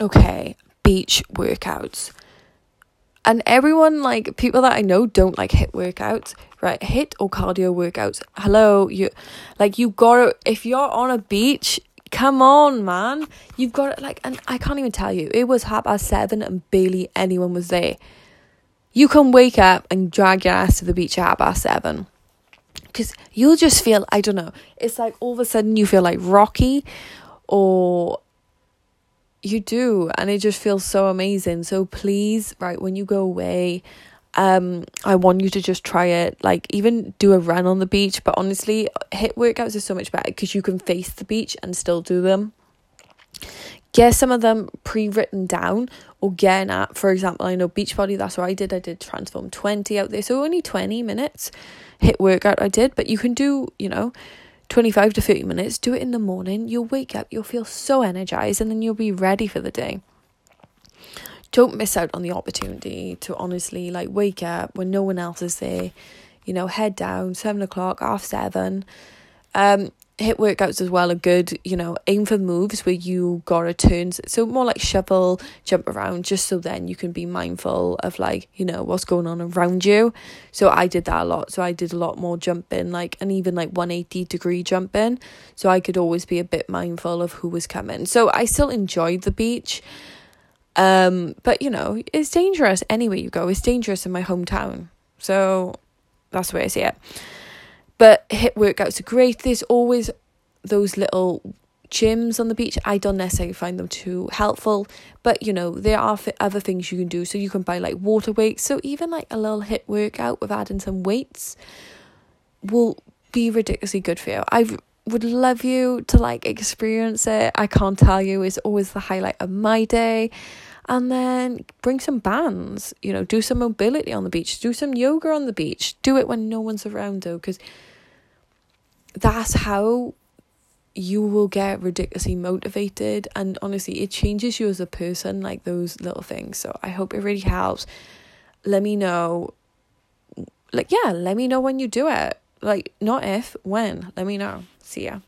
okay, beach workouts. And everyone, like people that I know, don't like HIIT workouts, right? HIIT or cardio workouts. Hello, you, like you gotta. If you're on a beach, come on, man. You've got it. Like, and I can't even tell you. It was half past seven, and barely anyone was there. You can wake up and drag your ass to the beach at half past seven because you'll just feel I don't know. It's like all of a sudden you feel like Rocky, or you do, and it just feels so amazing. So please, right when you go away, um, I want you to just try it. Like even do a run on the beach. But honestly, HIIT workouts are so much better because you can face the beach and still do them. Get some of them pre-written down or get an app. For example, I know Beachbody. That's what I did. I did Transform Twenty out there, so only twenty minutes HIIT workout I did. But you can do, you know 25 to 30 minutes, do it in the morning. You'll wake up, you'll feel so energized, and then you'll be ready for the day. Don't miss out on the opportunity to honestly like wake up when no one else is there, you know, head down, seven o'clock, half seven. Um, HIIT workouts as well are good, you know, aim for moves where you gotta turn so more like shuffle, jump around, just so then you can be mindful of like, you know, what's going on around you. So I did that a lot. So I did a lot more jumping, like and even like 180 degree jumping. So I could always be a bit mindful of who was coming. So I still enjoyed the beach. Um, but you know, it's dangerous anywhere you go. It's dangerous in my hometown. So that's the way I see it. But HIIT workouts are great. There's always those little gyms on the beach. I don't necessarily find them too helpful, but you know, there are other things you can do. So you can buy like water weights. So even like a little HIIT workout with adding some weights will be ridiculously good for you. I would love you to like experience it. I can't tell you, it's always the highlight of my day. And then bring some bands, you know, do some mobility on the beach, do some yoga on the beach. Do it when no one's around though, because that's how you will get ridiculously motivated. And honestly it changes you as a person like those little things. So i hope it really helps. Let me know like yeah let me know when you do it. Like not if when. Let me know. See ya